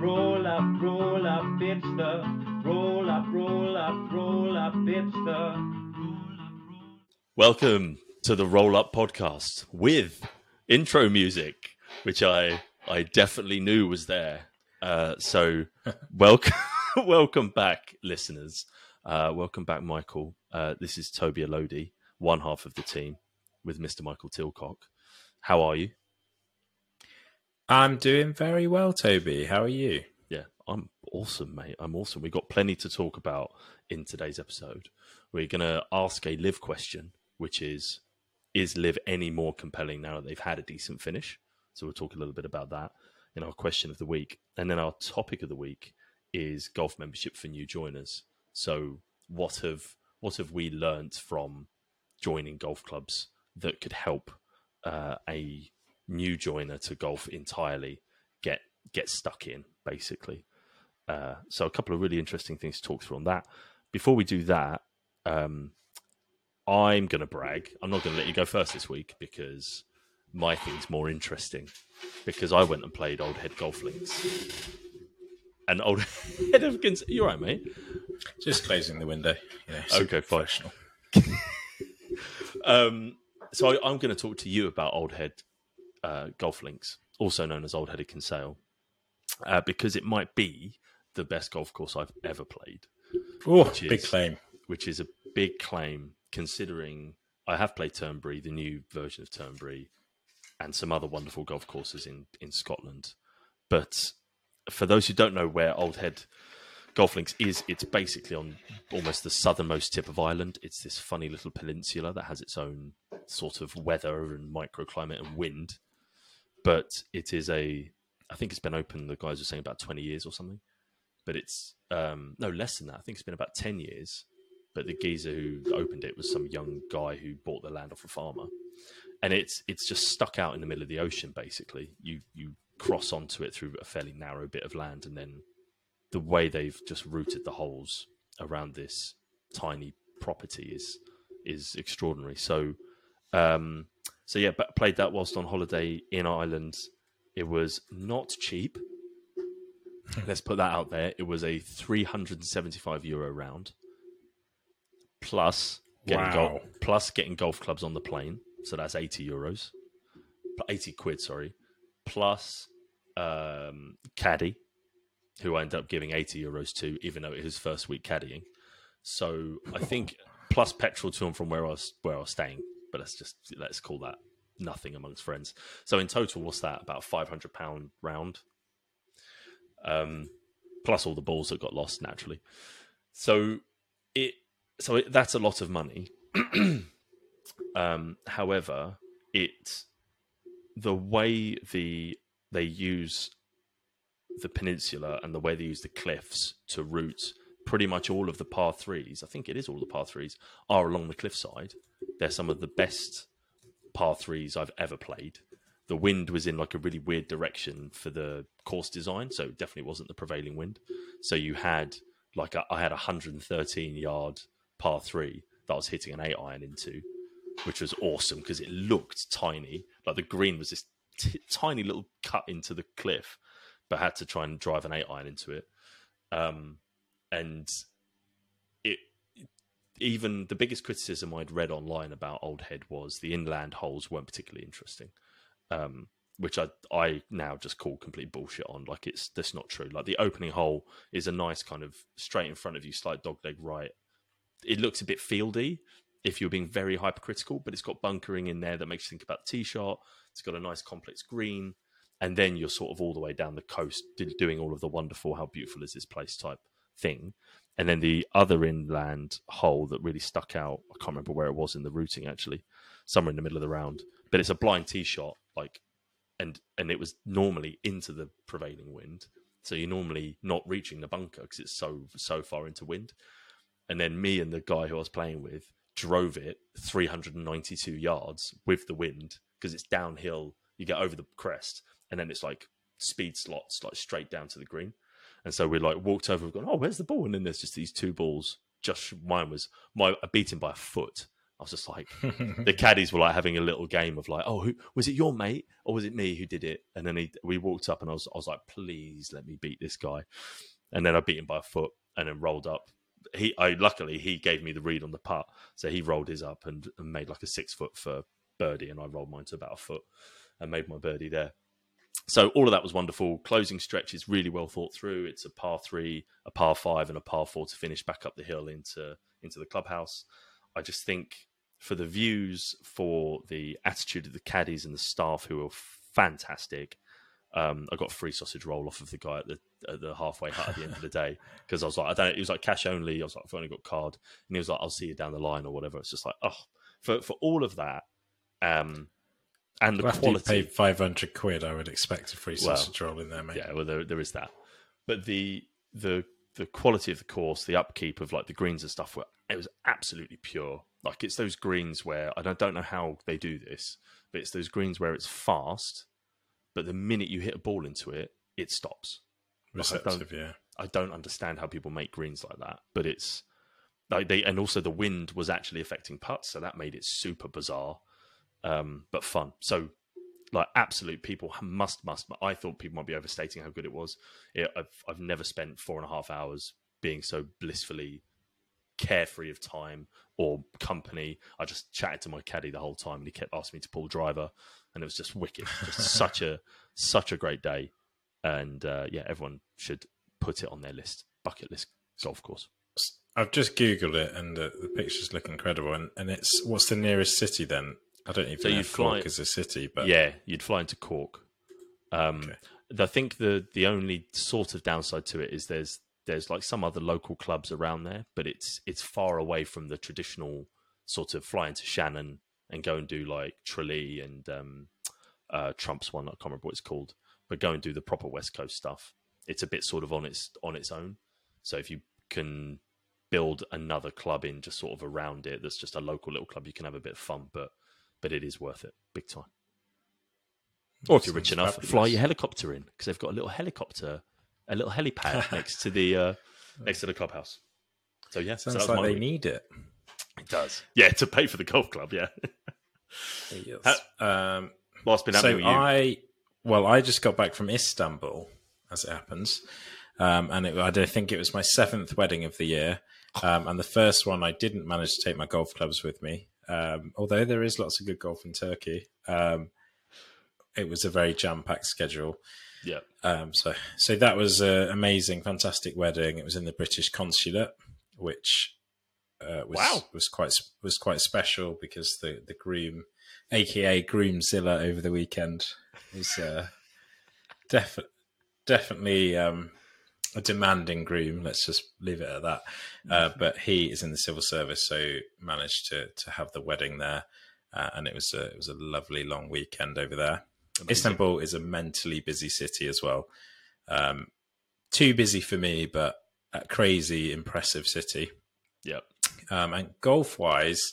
roll up, roll up, it's the roll up, roll up, roll up, it's the Welcome to the Roll Up Podcast with intro music, which I I definitely knew was there. Uh, so welcome welcome back, listeners. Uh, welcome back, Michael. Uh, this is Toby Elodie, one half of the team, with Mr. Michael Tilcock. How are you? I'm doing very well, Toby. How are you? Yeah, I'm awesome, mate. I'm awesome. We've got plenty to talk about in today's episode. We're going to ask a LIV question, which is Is LIV any more compelling now that they've had a decent finish? So we'll talk a little bit about that in our question of the week. And then our topic of the week is golf membership for new joiners. So what have what have we learnt from joining golf clubs that could help uh, a new joiner to golf entirely get get stuck in basically? Uh, so a couple of really interesting things to talk through on that. Before we do that, um, I'm going to brag. I'm not going to let you go first this week because my thing's more interesting. Because I went and played Old Head Golf Links. And Old Head of Cons- You're right, mate. Just closing the window. You know, Okay, fine. professional. Um, so I, I'm going to talk to you about Old Head uh, Golf Links, also known as Old Head of Kinsale, uh, because it might be the best golf course I've ever played. Oh, big is- claim. which is a big claim considering I have played Turnberry, the new version of Turnberry, and some other wonderful golf courses in, in Scotland. But for those who don't know where Old Head Golf Links is, it's basically on almost the southernmost tip of Ireland. It's this funny little peninsula that has its own sort of weather and microclimate and wind. But it is a, I think it's been open, the guys were saying about 20 years or something. But it's, um, no, less than that. I think it's been about 10 years but the geezer who opened it was some young guy who bought the land off a farmer, and it's it's just stuck out in the middle of the ocean. Basically, you you cross onto it through a fairly narrow bit of land, and then the way they've just routed the holes around this tiny property is is extraordinary. So, um, so yeah, but played that whilst on holiday in Ireland. It was not cheap. Let's put that out there. It was a 375 euro round plus getting Wow. golf, plus getting golf clubs on the plane. So that's 80 euros, 80 quid, sorry, plus um, caddy, who I ended up giving 80 euros to, even though it was his first week caddying. So I think plus petrol to and from where I was where I was staying. But let's just let's call that nothing amongst friends. So in total, what's that? About 500 pound round. Um, plus all the balls that got lost naturally. So it so it, that's a lot of money. um, however, it the way the they use the peninsula and the way they use the cliffs to route pretty much all of the par threes. I think it is all the par threes are along the cliffside. They're some of the best par threes I've ever played. The wind was in like a really weird direction for the course design, so it definitely wasn't the prevailing wind. So you had like a, I had a 113 yard par three that I was hitting an eight iron into, which was awesome because it looked tiny. Like the green was this t- tiny little cut into the cliff, but I had to try and drive an eight iron into it. Um, and even the biggest criticism I'd read online about Old Head was the inland holes weren't particularly interesting. Um, which I I now just call complete bullshit on. Like it's that's not true. Like the opening hole is a nice kind of straight in front of you, slight dogleg right. It looks a bit fieldy if you're being very hypercritical, but it's got bunkering in there that makes you think about the tee shot. It's got a nice complex green, and then you're sort of all the way down the coast doing all of the wonderful, how beautiful is this place type thing. And then the other inland hole that really stuck out, I can't remember where it was in the routing actually, somewhere in the middle of the round. But it's a blind tee shot, like and and it was normally into the prevailing wind. So you're normally not reaching the bunker because it's so so far into wind. And then me and the guy who I was playing with drove it 392 yards with the wind because it's downhill. You get over the crest, and then it's like speed slots, like straight down to the green. And so we like walked over, and gone, oh, where's the ball? And then there's just these two balls. Just mine was my I beat him by a foot I was just like, the caddies were like having a little game of like, oh, who, was it your mate or was it me who did it? And then he, we walked up and I was, I was like, please let me beat this guy. And then I beat him by a foot and then rolled up. He, I luckily he gave me the read on the putt, so he rolled his up and, and made like a six foot for birdie, and I rolled mine to about a foot and made my birdie there. So all of that was wonderful. Closing stretch is really well thought through. It's a par three, a par five, and a par four to finish back up the hill into into the clubhouse. I just think for the views, for the attitude of the caddies and the staff who are fantastic. Um, I got a free sausage roll off of the guy at the at the halfway hut at the end of the day because I was like, I don't. It was like cash only. I was like, I've only got card, and he was like, I'll see you down the line or whatever. It's just like, oh, for for all of that, um, and the Well, after you quality. paid 500 quid, I would expect a free Well, sausage roll in there, mate. Yeah, well, there, there is that, but the the the quality of the course, the upkeep of like the greens and stuff, were it was absolutely pure. Like it's those greens where I don't, don't know how they do this, but it's those greens where it's fast, but the minute you hit a ball into it, it stops. Like, I Receptive, yeah. I don't understand how people make greens like that, but it's like they and also the wind was actually affecting putts, so that made it super bizarre, um, but fun. So like absolute people must must. I thought people might be overstating how good it was. It, I've I've never spent four and a half hours being so blissfully carefree of time or company. I just chatted to my caddy the whole time, and he kept asking me to pull driver, and it was just wicked. Just such a such a great day, and uh, yeah, everyone should put it on their list, bucket list golf course. I've just googled it, and uh, the pictures look incredible. And, and it's what's the nearest city then? I don't even So know you if Cork fly- is a city, but yeah, you'd fly into Cork. Um, Okay. I think the the only sort of downside to it is there's there's like some other local clubs around there, but it's it's far away from the traditional sort of fly into Shannon and go and do like Tralee and um, uh, Trump's one. I can't remember what it's called, but go and do the proper West Coast stuff. It's a bit sort of on its on its own. So if you can build another club in just sort of around it, that's just a local little club, you can have a bit of fun. But but it is worth it, big time. Or if you're rich enough, fabulous. fly your helicopter in because they've got a little helicopter, a little helipad next to the uh, next to the clubhouse. So yeah, so sounds was like they week. need it. It does. Yeah, to pay for the golf club. Yeah. Um, What's been so happening with you? I, well, I just got back from Istanbul, as it happens, um, and it, I don't think it was my seventh wedding of the year, um, and the first one I didn't manage to take my golf clubs with me. Um, although there is lots of good golf in Turkey, um, it was a very jam-packed schedule. yeah. Um, so, so that was an amazing, fantastic wedding. It was in the British consulate, which uh, was Wow. was quite was quite special because the the groom, aka Groomzilla, over the weekend was uh, defi- definitely um, a demanding groom. Let's just leave it at that. Uh, but he is in the civil service, so managed to to have the wedding there, uh, and it was a, it was a lovely long weekend over there. Amazing. Istanbul is a mentally busy city as well. Um, too busy for me, but a crazy, impressive city. Yeah. Um, and golf wise,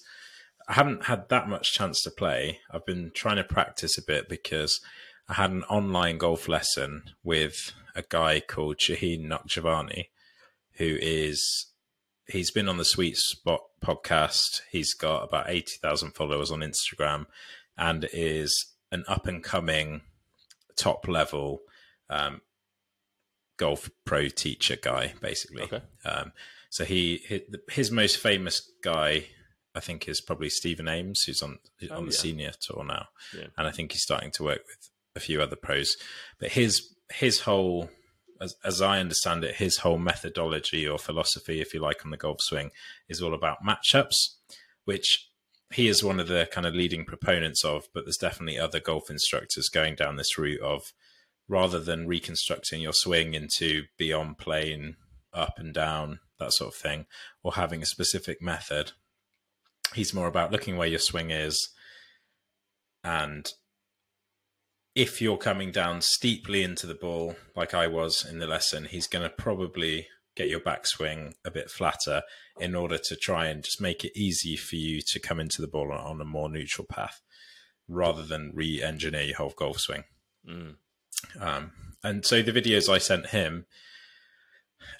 I haven't had that much chance to play. I've been trying to practice a bit because I had an online golf lesson with a guy called Shauheen Nakhjavani, who is he's been on the Sweet Spot podcast. He's got about eighty thousand followers on Instagram, and is an up and coming top level um, golf pro teacher guy, basically. Okay. Um, so he his, his most famous guy, I think, is probably Stephen Ames, who's on Oh, on the yeah. senior tour now, Yeah. and I think he's starting to work with a few other pros. But his his whole, as as I understand it, his whole methodology or philosophy, if you like, on the golf swing, is all about matchups, which he is one of the kind of leading proponents of. But there's definitely other golf instructors going down this route of rather than reconstructing your swing into beyond plane, up and down, that sort of thing, or having a specific method. He's more about looking where your swing is and if you're coming down steeply into the ball, like I was in the lesson, he's going to probably get your backswing a bit flatter in order to try and just make it easy for you to come into the ball on, a more neutral path rather than re engineer your whole golf swing. Mm. Um, and so the videos I sent him,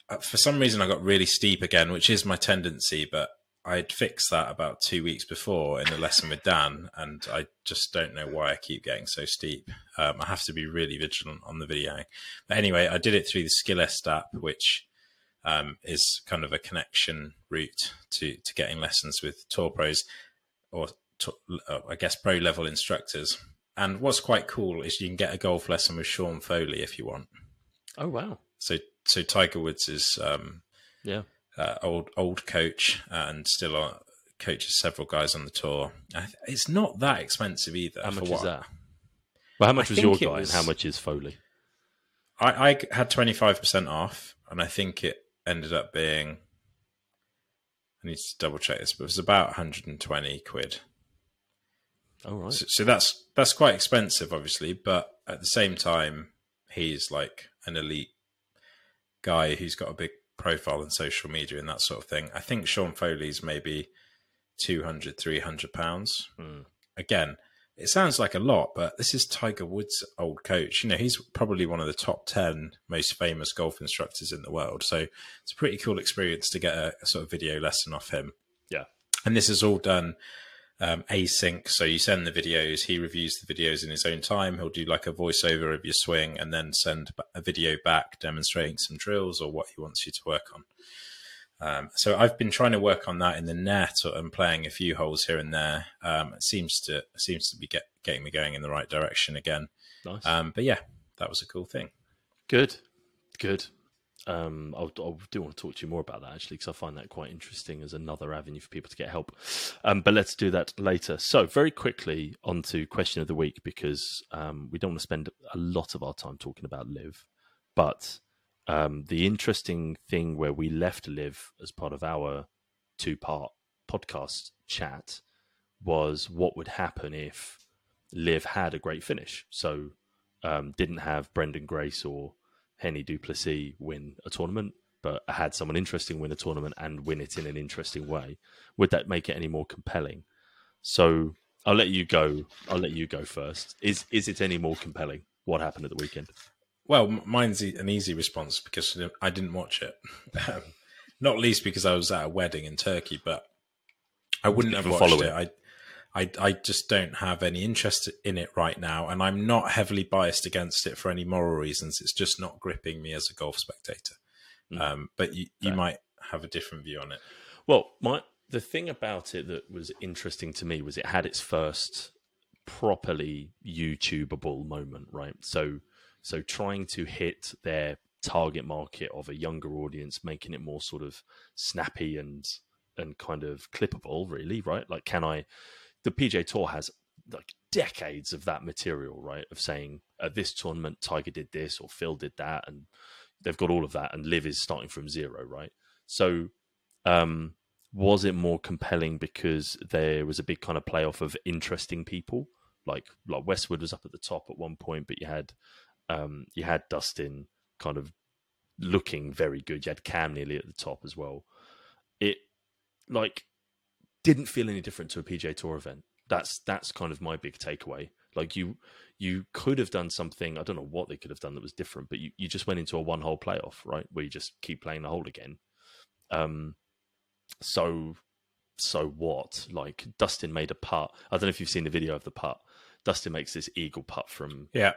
uh, for some reason, I got really steep again, which is my tendency, but I'd fixed that about two weeks before in a lesson with Dan, and I just don't know why I keep getting so steep. Um, I have to be really vigilant on the video. But anyway, I did it through the Skillest app, which um, is kind of a connection route to to getting lessons with tour pros or to, uh, I guess pro level instructors. And what's quite cool is you can get a golf lesson with Sean Foley if you want. Oh wow! So so Tiger Woods is um, Yeah. Uh, old old coach and still uh, coaches several guys on the tour. It's not that expensive either. How for much what- is that? Well, how much I was your think guy, was- and how much is Foley? I, I had twenty five percent off, and I think it ended up being. I need to double check this, but it was about 120 quid. All right. So, so that's that's quite expensive, obviously, but at the same time, he's like an elite guy who's got a big profile and social media and that sort of thing. I think Sean Foley's maybe 200, 300 pounds. Hmm. Again, it sounds like a lot, but this is Tiger Woods' old coach. You know, he's probably one of the top 10 most famous golf instructors in the world. So it's a pretty cool experience to get a, a sort of video lesson off him. Yeah. And this is all done um, async. So you send the videos, he reviews the videos in his own time. He'll do like a voiceover of your swing and then send a video back demonstrating some drills or what he wants you to work on. Um, so I've been trying to work on that in the net and playing a few holes here and there. Um, it seems to it seems to be get, getting me going in the right direction again. Nice. Um, but yeah, that was a cool thing. Good, good. Um, I, I do want to talk to you more about that actually, because I find that quite interesting as another avenue for people to get help. Um, but let's do that later. So, very quickly on to question of the week, because um, we don't want to spend a lot of our time talking about LIV, but um, the interesting thing where we left LIV as part of our two-part podcast chat was what would happen if LIV had a great finish. So um, didn't have Branden Grace or Hennie du Plessis win a tournament, but had someone interesting win a tournament and win it in an interesting way. Would that make it any more compelling? So I'll let you go. I'll let you go first. Is is it any more compelling? What happened at the weekend? Well, mine's an easy response because I didn't watch it. Um, Not least because I was at a wedding in Turkey, but I wouldn't have watched it. I, I, I just don't have any interest in it right now, and I'm not heavily biased against it for any moral reasons. It's just not gripping me as a golf spectator. Mm. Um, but you, you Fair. might have a different view on it. Well, my the thing about it that was interesting to me was it had its first properly YouTubeable moment, right? So so trying to hit their target market of a younger audience, making it more sort of snappy and and kind of clippable, really, right? Like can I the PGA Tour has like decades of that material, right? Of saying at this tournament Tiger did this or Phil did that and they've got all of that and LIV is starting from zero, right? So um was it more compelling because there was a big kind of playoff of interesting people like like Westwood was up at the top at one point but you had um you had Dustin kind of looking very good you had Cam nearly at the top as well it like didn't feel any different to a PGA Tour event that's that's kind of my big takeaway like you you could have done something I don't know what they could have done that was different but you, you just went into a one hole playoff right where you just keep playing the hole again um so so what? Like Dustin made a putt. I don't know if you've seen the video of the putt. Dustin makes this eagle putt from Yeah,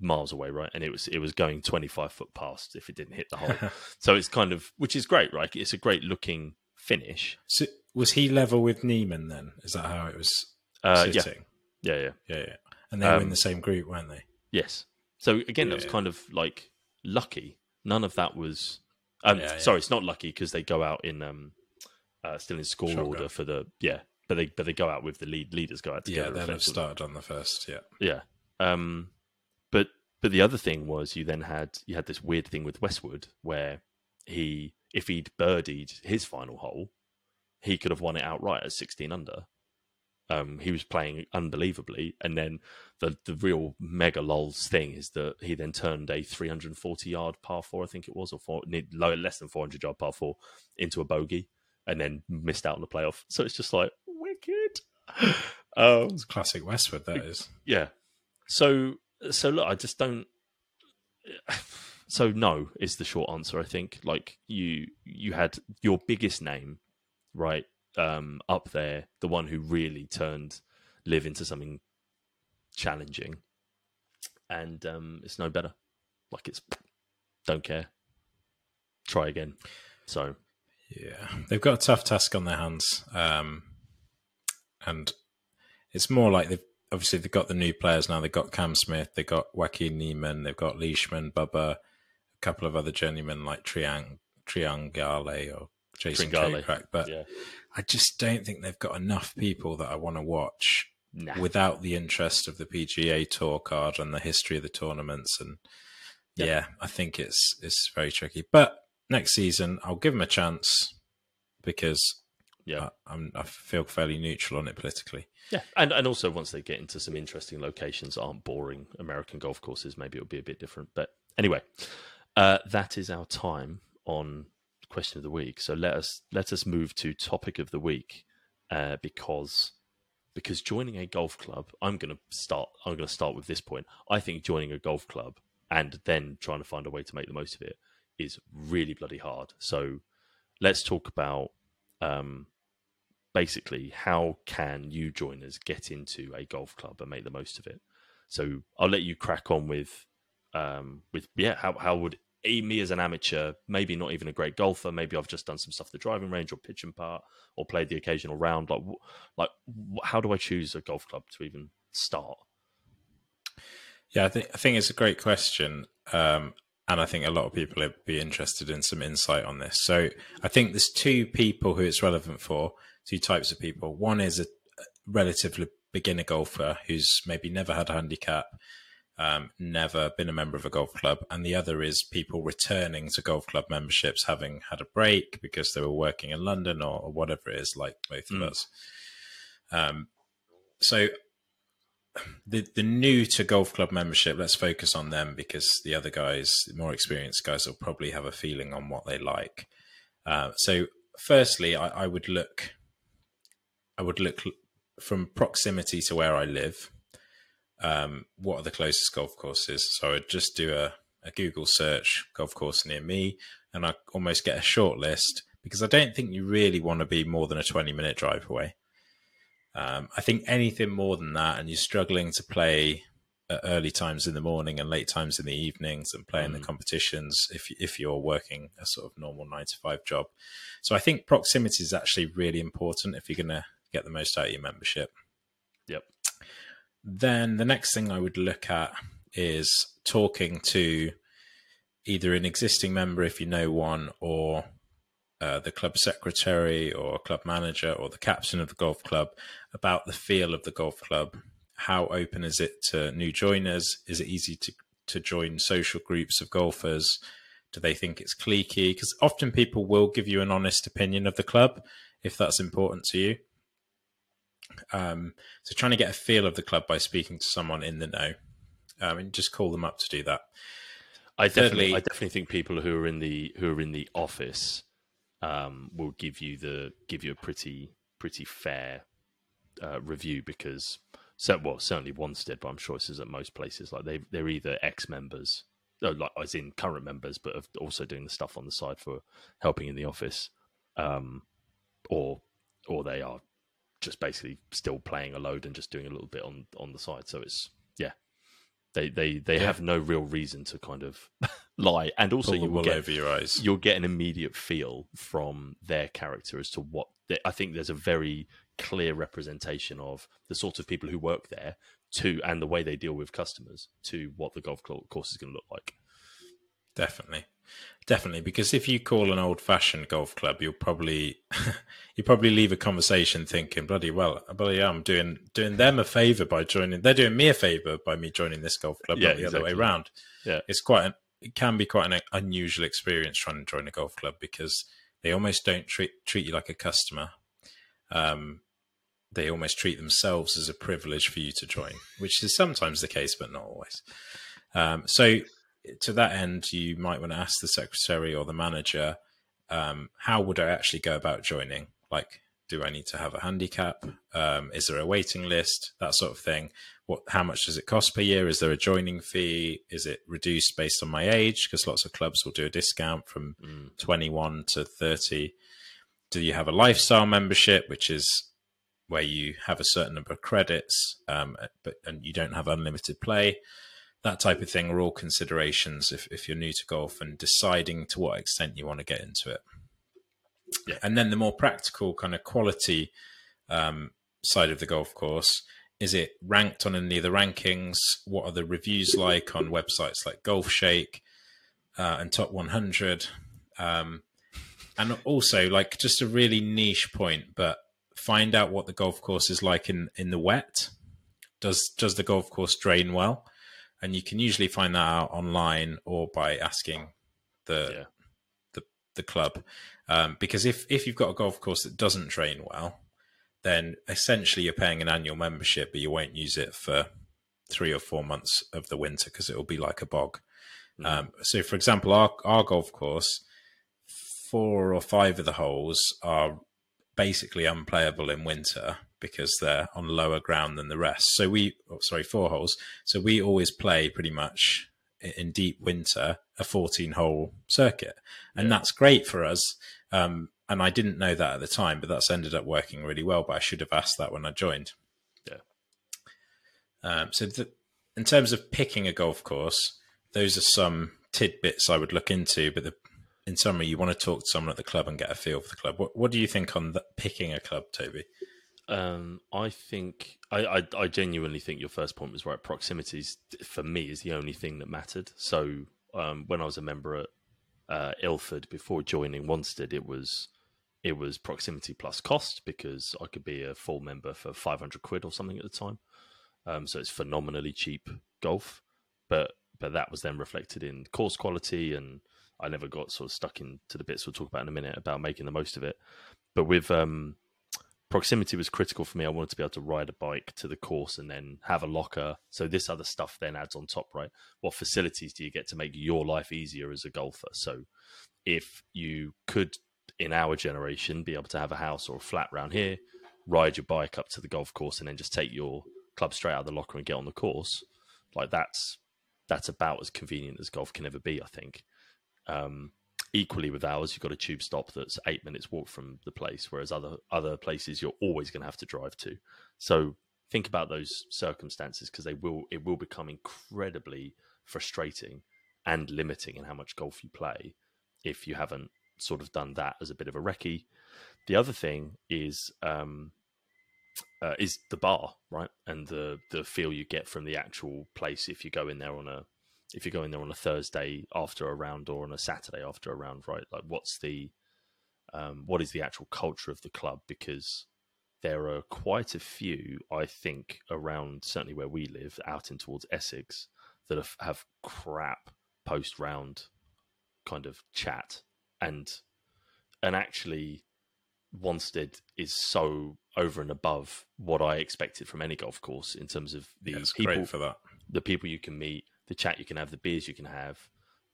miles away, right? And it was it was going twenty five foot past if it didn't hit the hole. so it's kind of which is great, right? It's a great looking finish. so was he level with Niemann then? Is that how it was Uh, yeah, sitting? yeah, yeah, Yeah, yeah. And they were in Um, the same group, weren't they? yes. So again, that was kind of like lucky. None of that was. Um, Yeah, yeah. Sorry, it's not lucky because they go out in um, uh, still in score Shotgun. order for the yeah, but they but they go out with the lead leaders go out Yeah, together. they'll have started on the first. Yeah, Yeah. Um but but the other thing was you then had you had this weird thing with Westwood where he if he'd birdied his final hole, he could have won it outright at sixteen under. Um he was playing unbelievably and then the the real mega lols thing is that he then turned a 340 yard par 4 I think it was or four, low, less than 400 yard par 4 into a bogey and then missed out on the playoff. So it's just like wicked. Um it's classic Westwood. That is. yeah. So so look, I just don't. So no is the short answer. I think like you you had your biggest name, right? um, up there, the one who really turned LIV into something challenging, and um, it's no better. Like it's don't care. Try again. So yeah, they've got a tough task on their hands, um, and it's more like they've obviously they've got the new players now. They've got Cam Smith, they've got Joaquin Niemann, they've got Leishman, Bubba, a couple of other journeymen like Triang Triangale or Jason Kokrak. But yeah. I just don't think they've got enough people that I want to watch Nah. without the interest of the PGA Tour card and the history of the tournaments. And yeah, Yeah. I think it's it's very tricky. But next season, I'll give them a chance because yeah. I, I'm, I feel fairly neutral on it politically. Yeah, and and also once they get into some interesting locations, that aren't boring American golf courses, maybe it'll be a bit different. But anyway, uh, that is our time on question of the week. So let us let us move to topic of the week uh, because because joining a golf club, I'm going to start. I'm going to start with this point. I think joining a golf club and then trying to find a way to make the most of it is really bloody hard. So let's talk about um, basically how can you joiners get into a golf club and make the most of it so i'll let you crack on with um with yeah how, how would me as an amateur maybe not even a great golfer maybe i've just done some stuff at the driving range or pitch and part or played the occasional round like like how do i choose a golf club to even start Yeah, I think I think it's a great question, um, and I think a lot of people would be interested in some insight on this. So I think there's two people who it's relevant for, two types of people. One is a relatively beginner golfer who's maybe never had a handicap, um, never been a member of a golf club, and the other is people returning to golf club memberships, having had a break because they were working in London or, or whatever it is, like both Mm. of us. Um, so the the new to golf club membership, let's focus on them because the other guys, the more experienced guys, will probably have a feeling on what they like. Uh, so, firstly, I, I would look, I would look from proximity to where I live. Um, what are the closest golf courses? So I'd just do a, a Google search, golf course near me, and I almost get a short list because I don't think you really want to be more than a twenty minute drive away. Um, I think anything more than that, and you're struggling to play at early times in the morning and late times in the evenings and play in the Mm. competitions if if you're working a sort of normal nine to five job. So I think proximity is actually really important if you're going to get the most out of your membership. Then the next thing I would look at is talking to either an existing member if you know one or uh, the club secretary or club manager or the captain of the golf club about the feel of the golf club. How open is it to new joiners? Is it easy to, to join social groups of golfers? Do they think it's cliquey? Because often people will give you an honest opinion of the club if that's important to you. Um, so trying to get a feel of the club by speaking to someone in the know, um, and just call them up to do that. I definitely, Thirdly- I definitely think people who are in the who are in the office um, will give you the give you a pretty pretty fair uh, review because so well certainly Wanstead, but I'm sure this is at most places. Like they they're either ex members, like as in current members, but of also doing the stuff on the side for helping in the office, um, or or they are just basically still playing a load and just doing a little bit on on the side. So it's yeah, they they they Yeah. have no real reason to kind of lie, and also Pull you will get over your eyes. you'll get an immediate feel from their character as to what they, I think there's a very clear representation of the sort of people who work there to and the way they deal with customers to what the golf course is going to look like. Definitely, definitely. Because if you call an old-fashioned golf club, you'll probably you probably leave a conversation thinking, "Bloody well, bloody hell, I'm doing doing them a favor by joining. They're doing me a favor by me joining this golf club, Yeah, not the other way exactly. around." Yeah. it's quite an it can be quite an unusual experience trying to join a golf club because they almost don't treat treat you like a customer. Um, they almost treat themselves as a privilege for you to join, which is sometimes the case, but not always. Um, so, to that end, you might want to ask the secretary or the manager, um, how would I actually go about joining? Like, do I need to have a handicap? Um, is there a waiting list? That sort of thing. What? How much does it cost per year? Is there a joining fee? Is it reduced based on my age? Because lots of clubs will do a discount from Mm. 21 to 30. do you have a lifestyle membership, which is where you have a certain number of credits, um, but and you don't have unlimited play? That type of thing are all considerations if, if you're new to golf and deciding to what extent you want to get into it. Yeah. And then the more practical kind of quality um, side of the golf course is it ranked on any of the rankings? What are the reviews like on websites like Golf Shake uh, and Top 100? Um, and also, like, just a really niche point, but find out what the golf course is like in, in the wet. Does does the golf course drain well? And you can usually find that out online or by asking the Yeah. the, the club. Um, because if if you've got a golf course that doesn't drain well, then essentially you're paying an annual membership, but you won't use it for three or four months of the winter because it will be like a bog. Um, so, for example, our our golf course, four or five of the holes are basically unplayable in winter because they're on lower ground than the rest. So we, oh, sorry, four holes. So we always play pretty much in deep winter a 14 hole circuit, and that's great for us. Um, and I didn't know that at the time, but that's ended up working really well. But I should have asked that when I joined. Yeah. Um, so th- in terms of picking a golf course, those are some tidbits I would look into. But the, in summary, you want to talk to someone at the club and get a feel for the club. What, what do you think on the, picking a club, Toby? Um, I think I, I I genuinely think your first point was right. Proximities for me is the only thing that mattered. So um, when I was a member at uh, Ilford before joining Wanstead, it was it was proximity plus cost because I could be a full member for five hundred quid or something at the time. Um, so it's phenomenally cheap golf, but but that was then reflected in course quality, and I never got sort of stuck into the bits we'll talk about in a minute about making the most of it. But with um, proximity was critical for me. I wanted to be able to ride a bike to the course and then have a locker. So this other stuff then adds on top, right? What facilities do you get to make your life easier as a golfer? So if you could, in our generation, be able to have a house or a flat round here, ride your bike up to the golf course, and then just take your club straight out of the locker and get on the course, like that's that's about as convenient as golf can ever be, I think. Um, equally with ours, you've got a tube stop that's eight minutes walk from the place, whereas other other places you're always going to have to drive to. So think about those circumstances because they will it will become incredibly frustrating and limiting in how much golf you play if you haven't sort of done that as a bit of a recce. The other thing is um, uh, is the bar, right, and the the feel you get from the actual place if you go in there on a if you're going there on a Thursday after a round or on a Saturday after a round, right? Like, what's the um, what is the actual culture of the club? Because there are quite a few, I think, around certainly where we live, out in towards Essex, that have, have crap post round kind of chat, and and actually, Wanstead is so over and above what I expected from any golf course in terms of the Yeah, people for that. the people you can meet, the chat you can have, the beers you can have.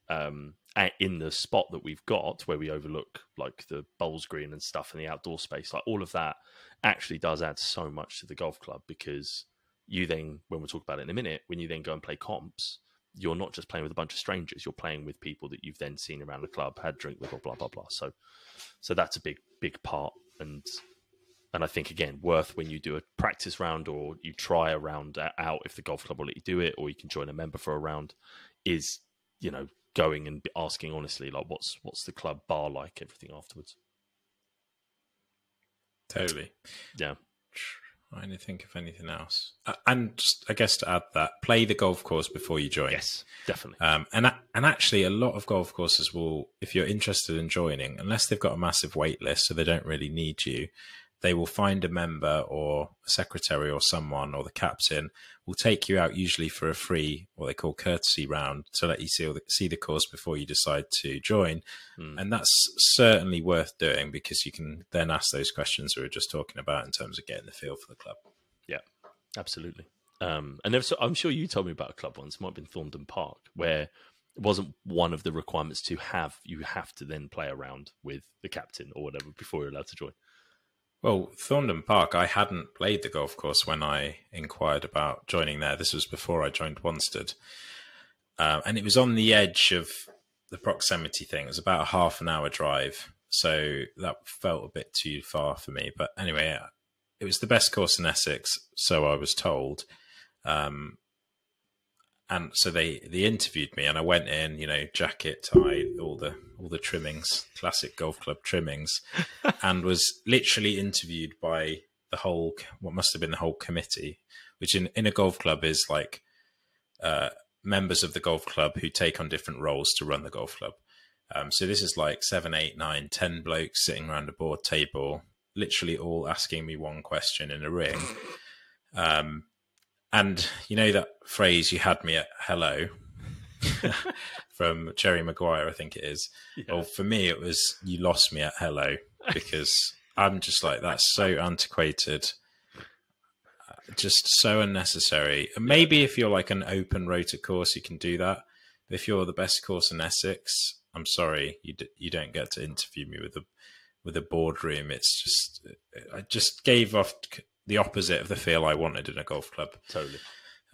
Um, in the spot that we've got where we overlook like the bowls green and stuff and the outdoor space, like all of that actually does add so much to the golf club because you then, when we'll talk about it in a minute, when you then go and play comps, you're not just playing with a bunch of strangers, you're playing with people that you've then seen around the club, had drink with, or blah blah blah. So, so that's a big big part, and and I think again worth when you do a practice round or you try a round out if the golf club will let you do it, or you can join a member for a round, is you know going and asking honestly like what's what's the club bar like, everything afterwards. Totally. Yeah, Trying to think of anything else. Uh, and just, I guess to add that, play the golf course before you join. yes, definitely. Um, and and actually, a lot of golf courses will, if you're interested in joining, unless they've got a massive wait list, so they don't really need you, they will find a member or a secretary or someone or the captain will take you out usually for a free what they call courtesy round to let you see the, see the course before you decide to join, Mm. and that's certainly worth doing because you can then ask those questions we were just talking about in terms of getting the feel for the club. Yeah, absolutely. Um, and I'm sure you told me about a club once, it might have been Thorndon Park, where it wasn't one of the requirements to have, you have to then play around with the captain or whatever before you're allowed to join. Well, Thorndon Park, I hadn't played the golf course when I inquired about joining there. This was before I joined Wanstead. Uh, and it was on the edge of the proximity thing. It was about a half an hour drive so that felt a bit too far for me. But anyway, it was the best course in Essex, so I was told. Um, and so they they interviewed me, and I went in, you know, jacket, tie, all the all the trimmings, classic golf club trimmings, and was literally interviewed by the whole what must have been the whole committee, which in in a golf club is like uh, members of the golf club who take on different roles to run the golf club. Um, so this is like seven, eight, nine, ten blokes sitting around a board table, literally all asking me one question in a ring. Um, and you know that phrase, "You had me at hello," from Jerry Maguire, I think it is. Yeah. Well, for me, it was "You lost me at hello" because I'm just like that's so antiquated, uh, just so unnecessary. maybe if you're like an open rota course, you can do that. But if you're the best course in Essex, I'm sorry, you d- you don't get to interview me with a with a boardroom. It's just uh, I just gave off the opposite of the feel I wanted in a golf club. Totally.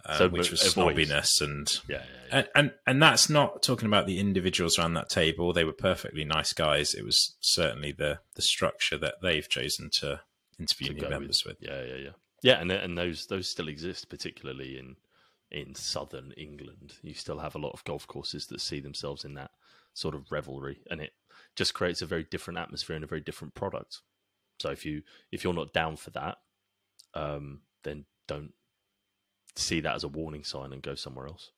Uh, so which was snobbiness and, yeah, yeah, yeah. and and and that's not talking about the individuals around that table. They were perfectly nice guys. It was certainly the the structure that they've chosen to interview to new members with. with. Yeah, yeah, yeah, yeah. And and those those still exist, particularly in in southern England. You still have a lot of golf courses that see themselves in that sort of revelry, and it just creates a very different atmosphere and a very different product. So if you if you're not down for that, um, then don't see that as a warning sign and go somewhere else.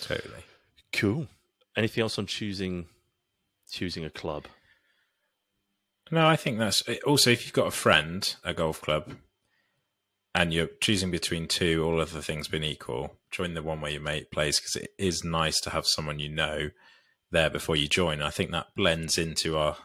Totally. Cool. Anything else on choosing choosing a club? No, I think that's also if you've got a friend, a golf club, and you're choosing between two, all other things being equal, join the one where your mate plays because it is nice to have someone you know there before you join. I think that blends into our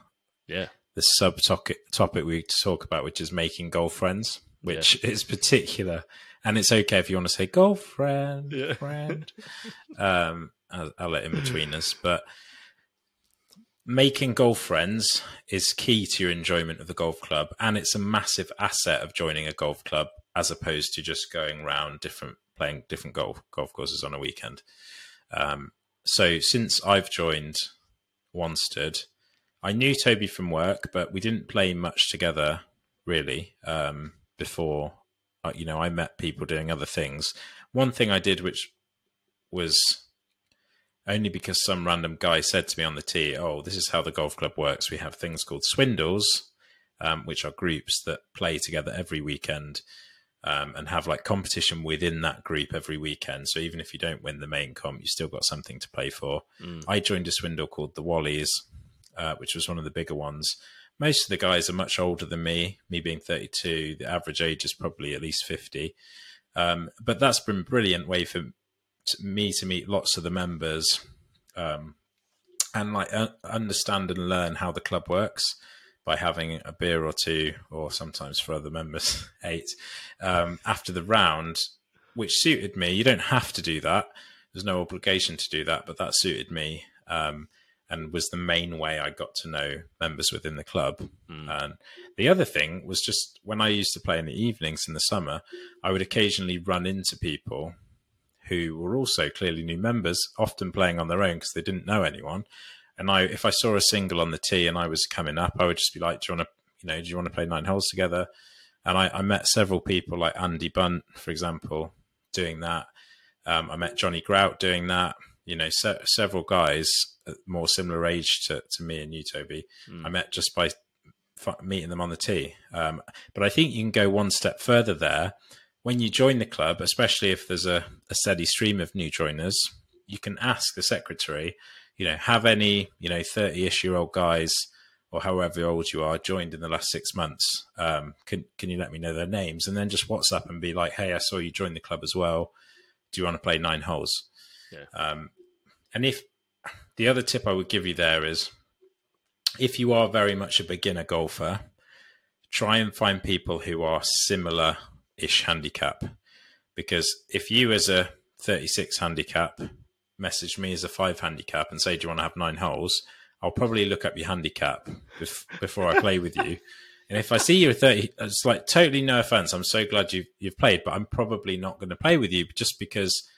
yeah the sub topic we talk about, which is making golf friends, which yeah. is particular. And it's okay if you want to say girlfriend, yeah. friend. um, I'll, I'll let in between us, but making golf friends is key to your enjoyment of the golf club, and it's a massive asset of joining a golf club as opposed to just going around different playing different golf golf courses on a weekend. Um, so since I've joined Wanstead, I knew Toby from work, but we didn't play much together really um, before. Uh, you know, I met people doing other things. One thing I did, which was only because some random guy said to me on the tee, "Oh, this is how the golf club works. We have things called swindles, um, which are groups that play together every weekend." um, and have like competition within that group every weekend. So even if you don't win the main comp, you still got something to play for. Mm. I joined a swindle called the Wallies, uh, which was one of the bigger ones. Most of the guys are much older than me, me being 32. The average age is probably at least 50. Um, but that's been a brilliant way for me to meet lots of the members um, and like uh, understand and learn how the club works by having a beer or two, or sometimes for other members, eight, um, after the round, which suited me. You don't have to do that. There's no obligation to do that, but that suited me um, and was the main way I got to know members within the club. Mm. And the other thing was just when I used to play in the evenings in the summer, I would occasionally run into people who were also clearly new members, often playing on their own because they didn't know anyone. And I, if I saw a single on the tee and I was coming up, I would just be like, "Do you want to, you know, do you want to play nine holes together?" And I, I met several people like Andy Bunt, for example, doing that. Um, I met Johnny Grout doing that. You know, se- several guys more similar age to, to me and you, Toby. Mm. I met just by f- meeting them on the tee. Um, but I think you can go one step further there. When you join the club, especially if there's a, a steady stream of new joiners, you can ask the secretary you know, have any, you know, 30 ish year old guys or however old you are joined in the last six months? Um, can, can you let me know their names? And then just WhatsApp and be like, hey, I saw you join the club as well. Do you want to play nine holes? Yeah. Um, and if the other tip I would give you there is if you are very much a beginner golfer, try and find people who are similar ish handicap. Because if you, as a 36 handicap, message me as a five handicap and say, "Do you want to have nine holes?" I'll probably look up your handicap before I play with you. And if I see you at 30, it's like totally no offense. I'm so glad you've, you've played, but I'm probably not going to play with you just because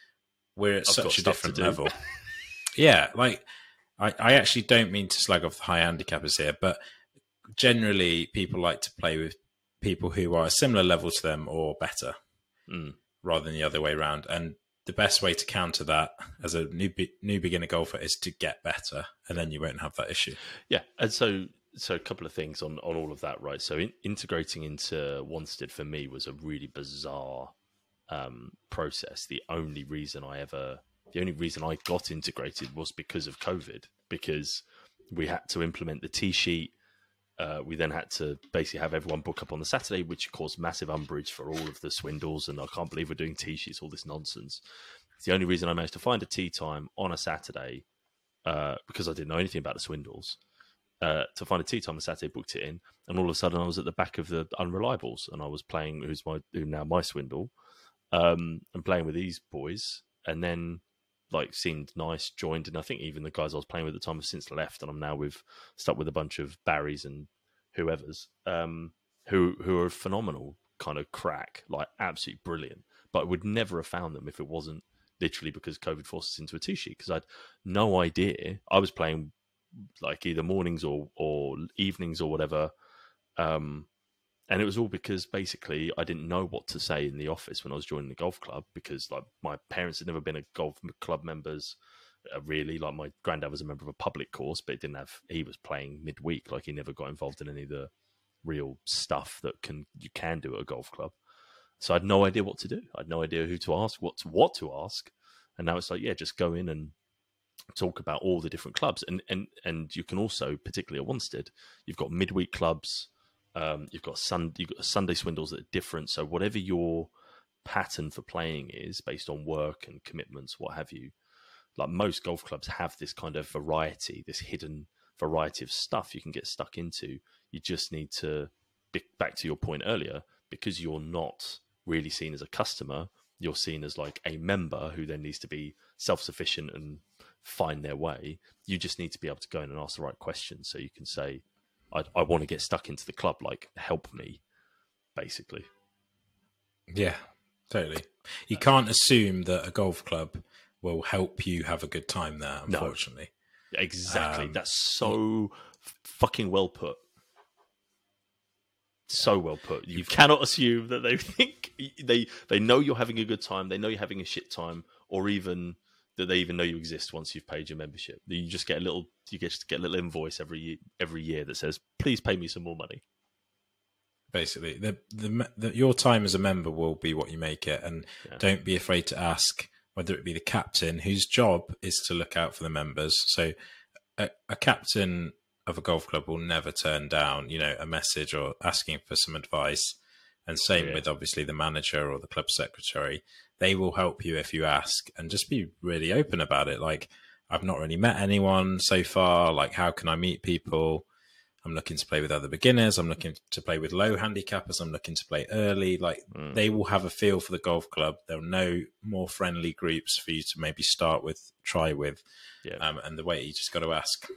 we're at I've such a different level. yeah. Like, I, I actually don't mean to slag off the high handicappers here, but generally people like to play with people who are a similar level to them or better, Mm. rather than the other way around. And the best way to counter that as a new new beginner golfer is to get better, and then you won't have that issue. Yeah, and so so a couple of things on on all of that, right? So in, integrating into Wanstead for me was a really bizarre um, process. The only reason I ever, the only reason I got integrated was because of COVID, because we had to implement the tee sheet. Uh, we then had to basically have everyone book up on the Saturday, which caused massive umbrage for all of the swindles. And I can't believe we're doing tee sheets, all this nonsense. It's the only reason I managed to find a tee time on a Saturday uh, because I didn't know anything about the swindles uh, to find a tee time on Saturday, booked it in, and all of a sudden I was at the back of the unreliables, and I was playing who's my who now my swindle, um, and playing with these boys, and then like seemed nice, joined, and I think even the guys I was playing with at the time have since left, and I'm now with stuck with a bunch of Barrys and whoever's, um, who who are phenomenal, kind of crack, like absolutely brilliant, but I would never have found them if it wasn't literally because COVID forced us into a two sheet because I'd no idea I was playing like either mornings or or evenings or whatever. Um, and it was all because basically I didn't know what to say in the office when I was joining the golf club because like my parents had never been a golf club members. Uh, really, like my granddad was a member of a public course, but he didn't have. He was playing midweek, like he never got involved in any of the real stuff that can you can do at a golf club. So I had no idea what to do. I had no idea who to ask, what to, what to ask, and now it's like, yeah, just go in and talk about all the different clubs, and and and you can also, particularly at Wanstead, you've got midweek clubs, um, you've got sun, you've got Sunday swindles that are different. So whatever your pattern for playing is, based on work and commitments, what have you, like most golf clubs have this kind of variety, this hidden variety of stuff you can get stuck into. You just need to, back to your point earlier, because you're not really seen as a customer, you're seen as like a member who then needs to be self sufficient and find their way. You just need to be able to go in and ask the right questions so you can say, I, I want to get stuck into the club, like, help me, basically. Yeah, totally. You can't assume that a golf club will help you have a good time there. No. Unfortunately, Exactly. Um, That's so fucking well put. So well put. You cannot assume that they think they they know you're having a good time, they know you're having a shit time, or even that they even know you exist once you've paid your membership. You just get a little you just get a little invoice every ye- every year that says, "Please pay me some more money." basically, the, the the your time as a member will be what you make it, and Yeah. don't be afraid to ask whether it be the captain, whose job is to look out for the members. So, a, a captain of a golf club will never turn down, you know, a message or asking for some advice. And same Yeah. with obviously the manager or the club secretary. They will help you if you ask, and just be really open about it. Like, I've not really met anyone so far. Like, how can I meet people? I'm looking to play with other beginners. I'm looking to play with low handicappers. I'm looking to play early. Like Mm. they will have a feel for the golf club. They'll know more friendly groups for you to maybe start with, try with, Yeah. um, and the way you just got to ask.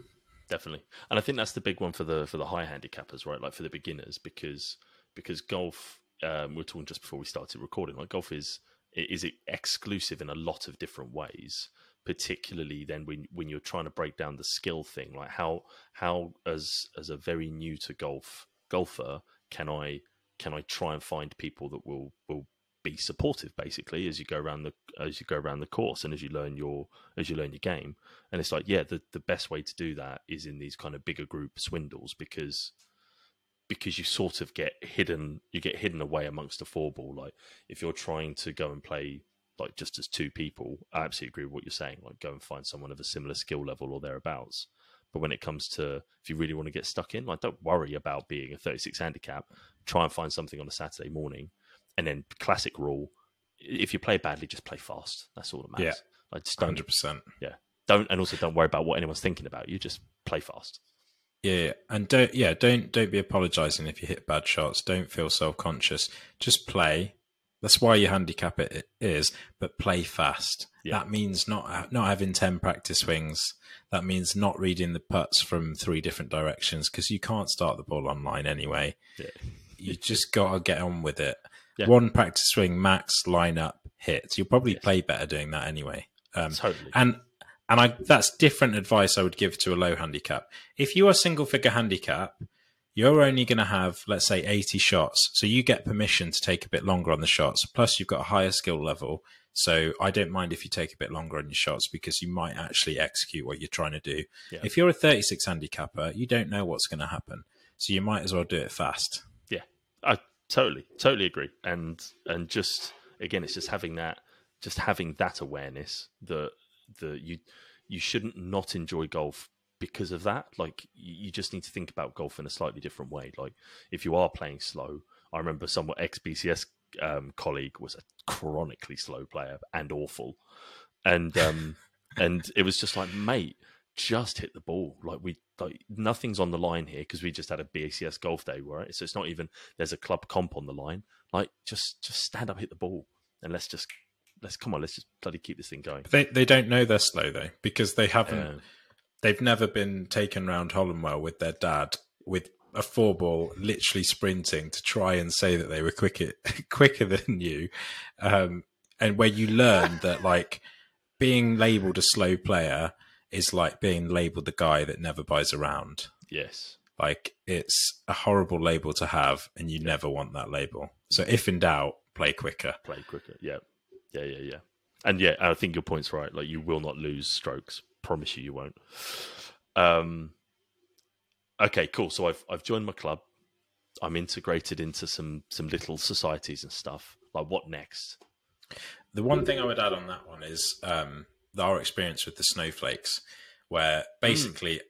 definitely and i think that's the big one for the for the high handicappers right like for the beginners because because golf um, we were talking just before we started recording like golf is is it exclusive in a lot of different ways particularly then when when you're trying to break down the skill thing. Like how how as as a very new to golf golfer can i can i try and find people that will will be supportive basically as you go around the as you go around the course and as you learn your as you learn your game? And it's like yeah the, the best way to do that is in these kind of bigger group swindles because because you sort of get hidden you get hidden away amongst a four ball. Like if you're trying to go and play like just as two people i absolutely agree with what you're saying like go and find someone of a similar skill level or thereabouts. But when it comes to if you really want to get stuck in like don't worry about being a 36 handicap try and find something on a saturday morning. And then classic rule if you play badly just play fast. That's all that matters. Yeah. like just don't Hundred percent. Yeah. Don't and also don't worry about what anyone's thinking about you. Just play fast Yeah, yeah, and don't yeah don't don't be apologising if you hit bad shots. Don't feel self conscious. Just play. That's why your handicap it is, but play fast. Yeah. That means not not having ten practice swings. That means not reading the putts from three different directions because you can't start the ball online anyway. Yeah. You just gotta get on with it. Yeah. One practice swing, max, line up, hit. You'll probably Yes. play better doing that anyway. Um, totally and and I that's different advice I would give to a low handicap. If you are single figure handicap, you're only going to have let's say 80 shots, so you get permission to take a bit longer on the shots. Plus, you've got a higher skill level, so I don't mind if you take a bit longer on your shots because you might actually execute what you're trying to do. Yeah. If you're a 36 handicapper, you don't know what's going to happen, so you might as well do it fast. Yeah, I totally, totally agree. And and just again, it's just having that, just having that awareness that that you you shouldn't not enjoy golf because of that. Like you just need to think about golf in a slightly different way. Like if you are playing slow, I remember some ex BCS um, colleague was a chronically slow player and awful, and um, and it was just like, mate, just hit the ball. Like we, like nothing's on the line here because we just had a BCS golf day, right? So it's not even there's a club comp on the line. Like just just stand up, hit the ball, and let's just let's come on, let's just bloody keep this thing going. They they don't know they're slow though because they haven't. Uh, They've never been taken round Hollinwell with their dad with a four ball, literally sprinting to try and say that they were quicker quicker than you, um, and where you learn that like being labelled a slow player is like being labelled the guy that never buys around. yes, Like it's a horrible label to have, and you never want that label. So if in doubt, play quicker. play quicker. Yeah, yeah, yeah, yeah. And yeah, I think your point's right. Like you will not lose strokes. Promise you, you won't. Um. Okay, cool. So I've I've joined my club. I'm integrated into some some little societies and stuff. Like what next? The one thing I would add on that one is um, our experience with the snowflakes, where basically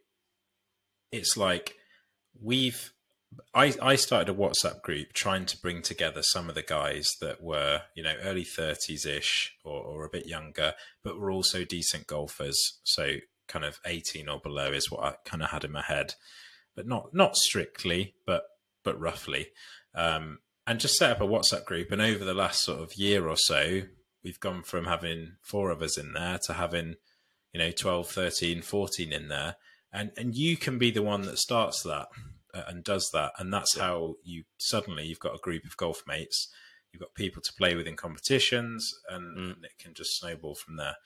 it's like we've. I, I started a WhatsApp group trying to bring together some of the guys that were, you know, early 30s ish or, or a bit younger, but were also decent golfers. So kind of 18 or below is what I kind of had in my head, but not not strictly, but but roughly. Um, and just set up a WhatsApp group. And over the last sort of year or so, we've gone from having four of us in there to having, you know, 12, 13, 14 in there. And, and you can be the one that starts that and does that. And that's how you suddenly you've got a group of golf mates. You've got people to play with in competitions, and, Mm. and it can just snowball from there.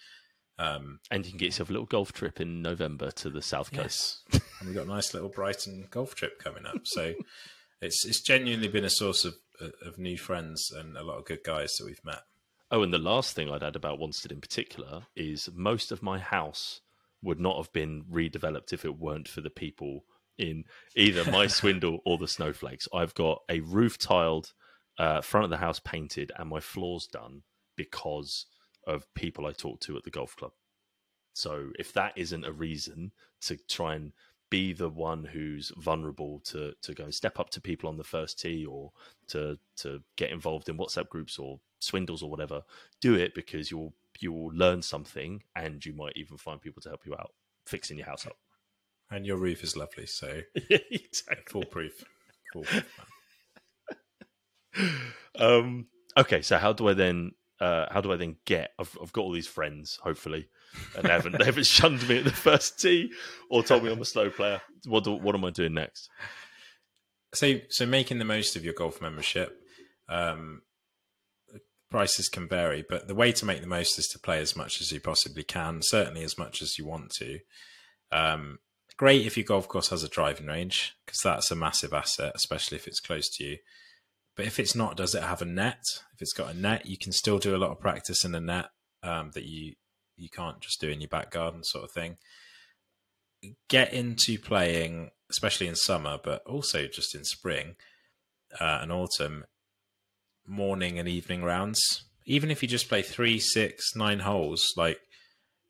Um, And you can get yourself a little golf trip in November to the south coast. Yes, and we've got a nice little Brighton golf trip coming up. So it's it's genuinely been a source of of new friends and a lot of good guys that we've met. Oh, and the last thing I'd add about Wanstead in particular is most of my house would not have been redeveloped if it weren't for the people in either my swindle or the snowflakes. I've got a roof tiled, uh, front of the house painted, and my floors done because of people I talked to at the golf club. So if that isn't a reason to try and be the one who's vulnerable to to go and step up to people on the first tee or to to get involved in WhatsApp groups or swindles or whatever, do it because you'll you'll learn something and you might even find people to help you out fixing your house up. And your roof is lovely, so exactly. foolproof. foolproof. Um, okay, so how do I then uh, how do I then get? I've, I've got all these friends, hopefully, and they haven't they haven't shunned me at the first tee or told me I'm a slow player. What do, what am I doing next? So so making the most of your golf membership. Um, prices can vary, but the way to make the most is to play as much as you possibly can, certainly as much as you want to. Um, great if your golf course has a driving range because that's a massive asset, especially if it's close to you. But if it's not, does it have a net? If it's got a net, you can still do a lot of practice in the net um, that you you can't just do in your back garden, sort of thing. Get into playing, especially in summer, but also just in spring uh, and autumn, morning and evening rounds. Even if you just play three, six, nine holes, like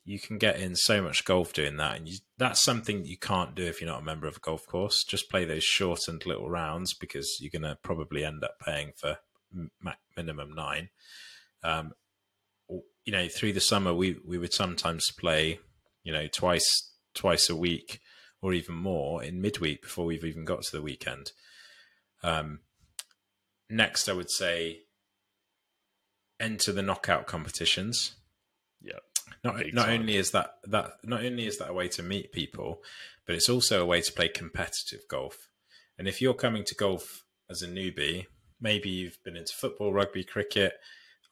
you can get in so much golf doing that, and you, that's something you can't do if you're not a member of a golf course. Just play those shortened little rounds because you're going to probably end up paying for minimum nine. Um, you know, through the summer, we we would sometimes play, you know, twice twice a week or even more in midweek before we've even got to the weekend. Um, next, I would say enter the knockout competitions Yeah, not not time. only is that that not only is that a way to meet people, but it's also a way to play competitive golf. And if you're coming to golf as a newbie, maybe you've been into football, rugby, cricket.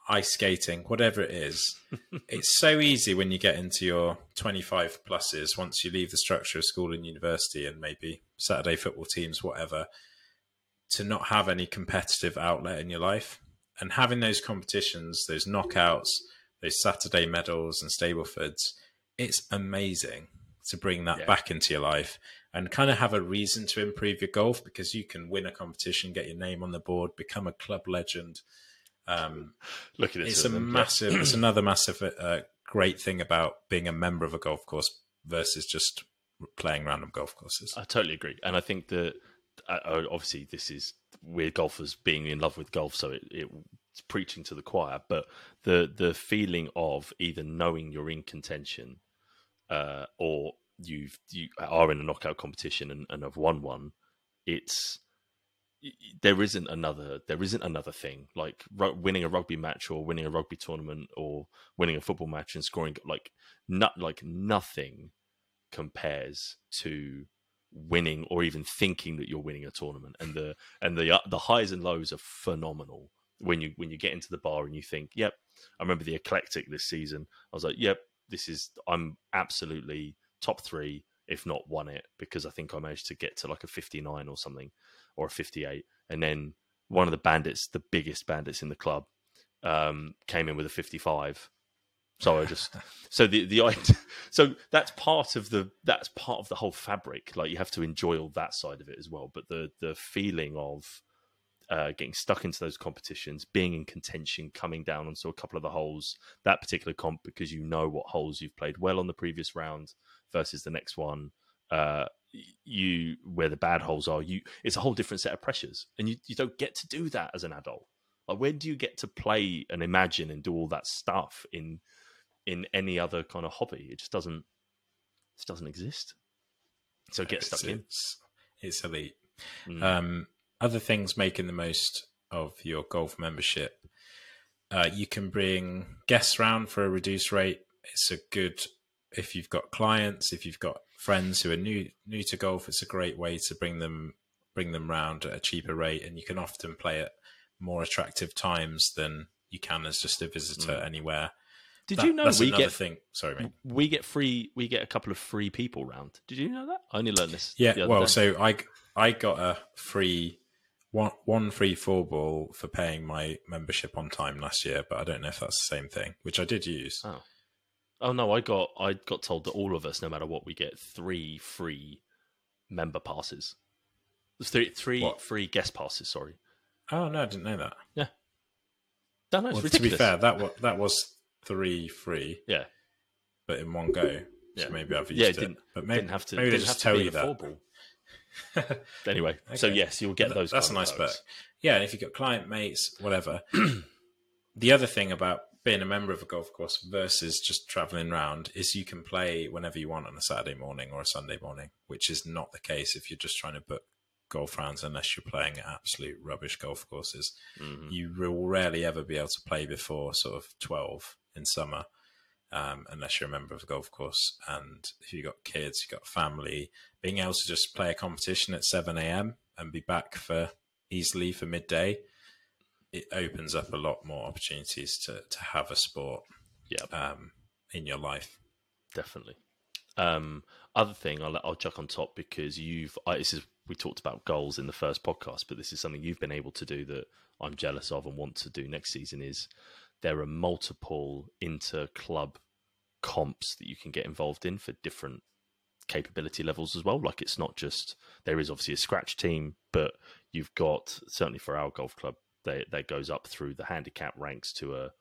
ice skating, whatever it is. it's so easy when you get into your 25 pluses once you leave the structure of school and university and maybe Saturday football teams, whatever, to not have any competitive outlet in your life. And having those competitions, those knockouts, those Saturday medals and Stableford's, it's amazing to bring that Yeah. back into your life and kind of have a reason to improve your golf because you can win a competition, get your name on the board, become a club legend. Um, Look at it. it's a massive, it's another massive, uh, great thing about being a member of a golf course versus just playing random golf courses. I totally agree, and I think that uh, obviously this is we're golfers being in love with golf, so it, it's preaching to the choir. But the the feeling of either knowing you're in contention, uh, or you've you are in a knockout competition and, and have won one, it's there isn't another there isn't another thing like winning a rugby match or winning a rugby tournament or winning a football match and scoring like not like nothing compares to winning or even thinking that you're winning a tournament and the and the uh, the highs and lows are phenomenal when you when you get into the bar and you think yep i remember the eclectic this season i was like yep this is i'm absolutely top 3 if not won it because i think i managed to get to like a 59 or something or a 58 and then one of the bandits the biggest bandits in the club um came in with a 55 so I just so the the so that's part of the that's part of the whole fabric. Like you have to enjoy all that side of it as well. But the the feeling of uh, getting stuck into those competitions, being in contention, coming down onto a couple of the holes, that particular comp because you know what holes you've played well on the previous round versus the next one. Uh, you where the bad holes are, you it's a whole different set of pressures, and you you don't get to do that as an adult. Like when do you get to play and imagine and do all that stuff in in any other kind of hobby. It just doesn't it just doesn't exist. So get It's- stuck in. It's, it's elite. Mm. Um, other things making the most of your golf membership. Uh, you can bring guests round for a reduced rate. It's a good if you've got clients, if you've got friends who are new new to golf. It's a great way to bring them bring them round at a cheaper rate, and you can often play at more attractive times than you can as just a visitor Mm. anywhere. Did That- you know that's we another get thing? Sorry, mate. we get free we get a couple of free people round? Did you know that? I only learned this. Yeah, the other well, day. so I I got a free one one free four ball for paying my membership on time last year, but I don't know if that's the same thing, which I did use. Oh. oh no, I got I got told that all of us, no matter what, we get three free member passes. Three three What? free guest passes. Sorry, Oh no, I didn't know that. no, no, it's Well, to be fair, that was that was three free, yeah, but in one go. So Yeah. maybe I've used yeah, it. it didn't but maybe didn't have to maybe they didn't just tell you that. four ball. Anyway, so yes, you'll get those. That's a nice perk. Yeah, and if you've got client mates, whatever. the other thing about being a member of a golf course versus just traveling around is you can play whenever you want on a Saturday morning or a Sunday morning, which is not the case if you're just trying to book golf rounds unless you're playing at absolute rubbish golf courses. Mhm. You will rarely ever be able to play before sort of 12 in summer. Um, unless you're a member of a golf course, and if you've got kids, you've got family, being able to just play a competition at 7 a.m. and be back for easily for midday, it opens up a lot more opportunities to, to have a sport Yeah. um, in your life. definitely. Um, other thing, I'll I'll chuck on top because you've I, this is we talked about goals in the first podcast, but this is something you've been able to do that I'm jealous of and want to do next season. Is there are multiple inter club comps that you can get involved in for different capability levels as well. Like it's not just there is obviously a scratch team, but you've got certainly for our golf club they, that goes up through the handicap ranks to a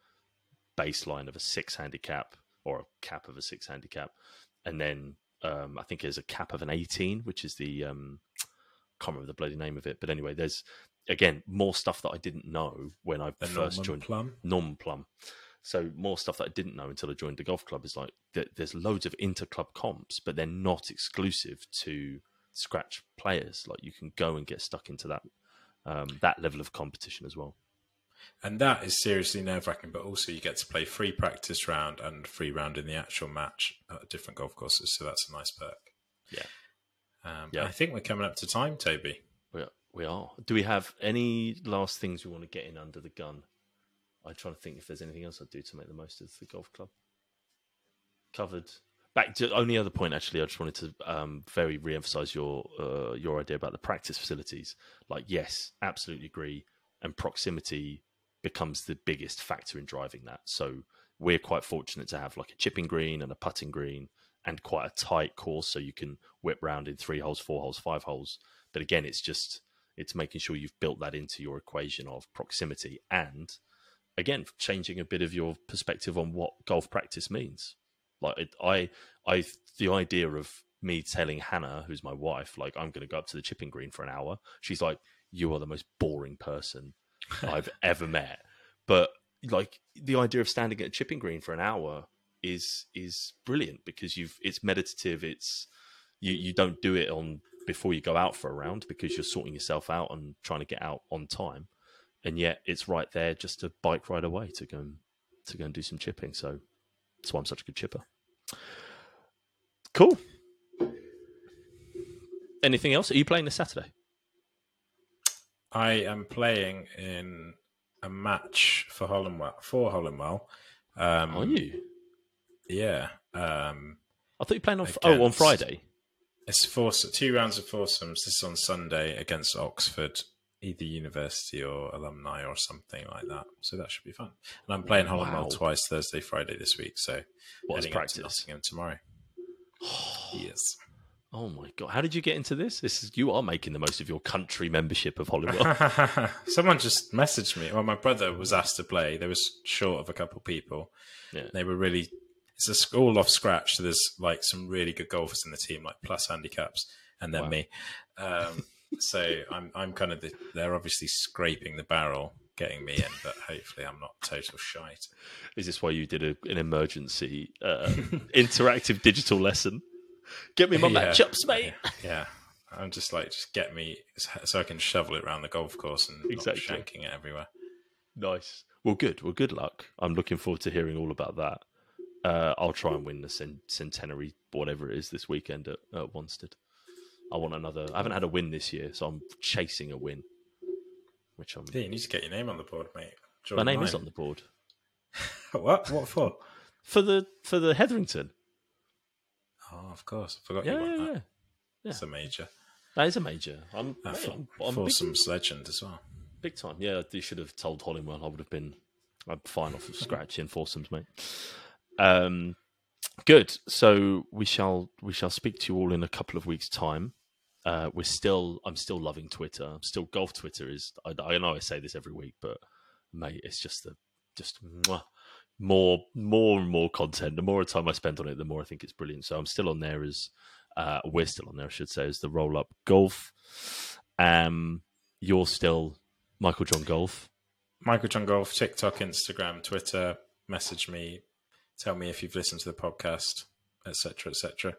baseline of a six handicap or a cap of a six handicap, and then um, I think there's a cap of an eighteen, which is the um, can't remember the bloody name of it, but anyway, there's again more stuff that I didn't know when I The first Norman joined Plum. non plum. So more stuff that I didn't know until I joined the golf club is like th- there's loads of inter club comps, but they're not exclusive to scratch players. Like you can go and get stuck into that um, that level of competition as well. And that is seriously nerve wracking, but also you get to play free practice round and free round in the actual match at different golf courses. So that's a nice perk. Yeah. Um, Yeah. I think we're coming up to time, Toby. We are, we are. Do we have any last things we want to get in under the gun? I'm trying to think if there's anything else I'd do to make the most of the golf club. Covered. Back to only other point. Actually, I just wanted to um, very re-emphasize your uh, your idea about the practice facilities. Like, yes, absolutely agree. And proximity becomes the biggest factor in driving that. So we're quite fortunate to have like a chipping green and a putting green and quite a tight course, so you can whip round in three holes, four holes, five holes. But again, it's just it's making sure you've built that into your equation of proximity and again changing a bit of your perspective on what golf practice means like it, I, I, the idea of me telling Hannah, who's my wife, like I'm going to go up to the chipping green for an hour. She's like, "You are the most boring person I've ever met." But like the idea of standing at a chipping green for an hour is is brilliant because you've it's meditative. It's you you don't do it on before you go out for a round because you're sorting yourself out and trying to get out on time, and yet it's right there just a bike ride away to go and to go and do some chipping. So that's why I'm such a good chipper. Cool. Anything else? Are you playing this Saturday? I am playing in a match for Hollinwell for Hollinwell. Um, Are you? Yeah. Um, I thought you were playing on. Oh, on Friday. it's four, two rounds of foursomes. This is on Sunday against Oxford, either university or alumni or something like that. So that should be fun. And I'm playing Hollinwell Wow. twice, Thursday, Friday this week. So What is heading up to practice? Nottingham tomorrow. yes. Oh my god! How did you get into this? This is you are making the most of your country membership of Hollywood. Someone just messaged me. Well, my brother was asked to play. They was short of a couple people. Yeah. They were really. It's a school off scratch. So there's like some really good golfers in the team, like plus handicaps, and then Wow. me. Um, so I'm I'm kind of the, they're obviously scraping the barrel, getting me in, but hopefully I'm not total shite. is this why you did a, an emergency uh, interactive digital lesson? Get me my Yeah. matchups, mate. Yeah. I'm just like, just get me so I can shovel it around the golf course and Exactly. not shanking it everywhere. Nice. Well, good. Well, good luck. I'm looking forward to hearing all about that. Uh, I'll try and win the cent- centenary, whatever it is, this weekend at, at Wanstead. I want another. I haven't had a win this year, so I'm chasing a win. Which I'm. Yeah, you need to get your name on the board, mate. My Join name is on the board What? What for? for the for the Hetherington. Oh, of course. I forgot Yeah, you want yeah, that. yeah. yeah. It's a major. That is a major. I'm, Uh, for, I'm, I'm big, legend as well. big time. Yeah, you should have told Hollinwell. I would have been. I'm fine off of scratch in foursomes, mate. Um, good. So we shall we shall speak to you all in a couple of weeks' time. Uh, we're still. I'm still loving Twitter. I'm still golf. Twitter is. I, I know I say this every week, but mate, it's just the just mwah, more more and more content. The more time I spend on it, the more I think it's brilliant. So I'm still on there as uh, we're still on there, I should say, as the roll up golf. Um, you're still Michael John Golf. Michael John Golf, TikTok, Instagram, Twitter. Message me. Tell me if you've listened to the podcast, etc., etc.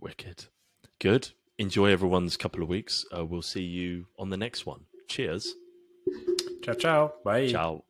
Wicked. Good. Enjoy everyone's couple of weeks. Uh, we'll see you on the next one. Cheers. Ciao, ciao. Bye. Ciao.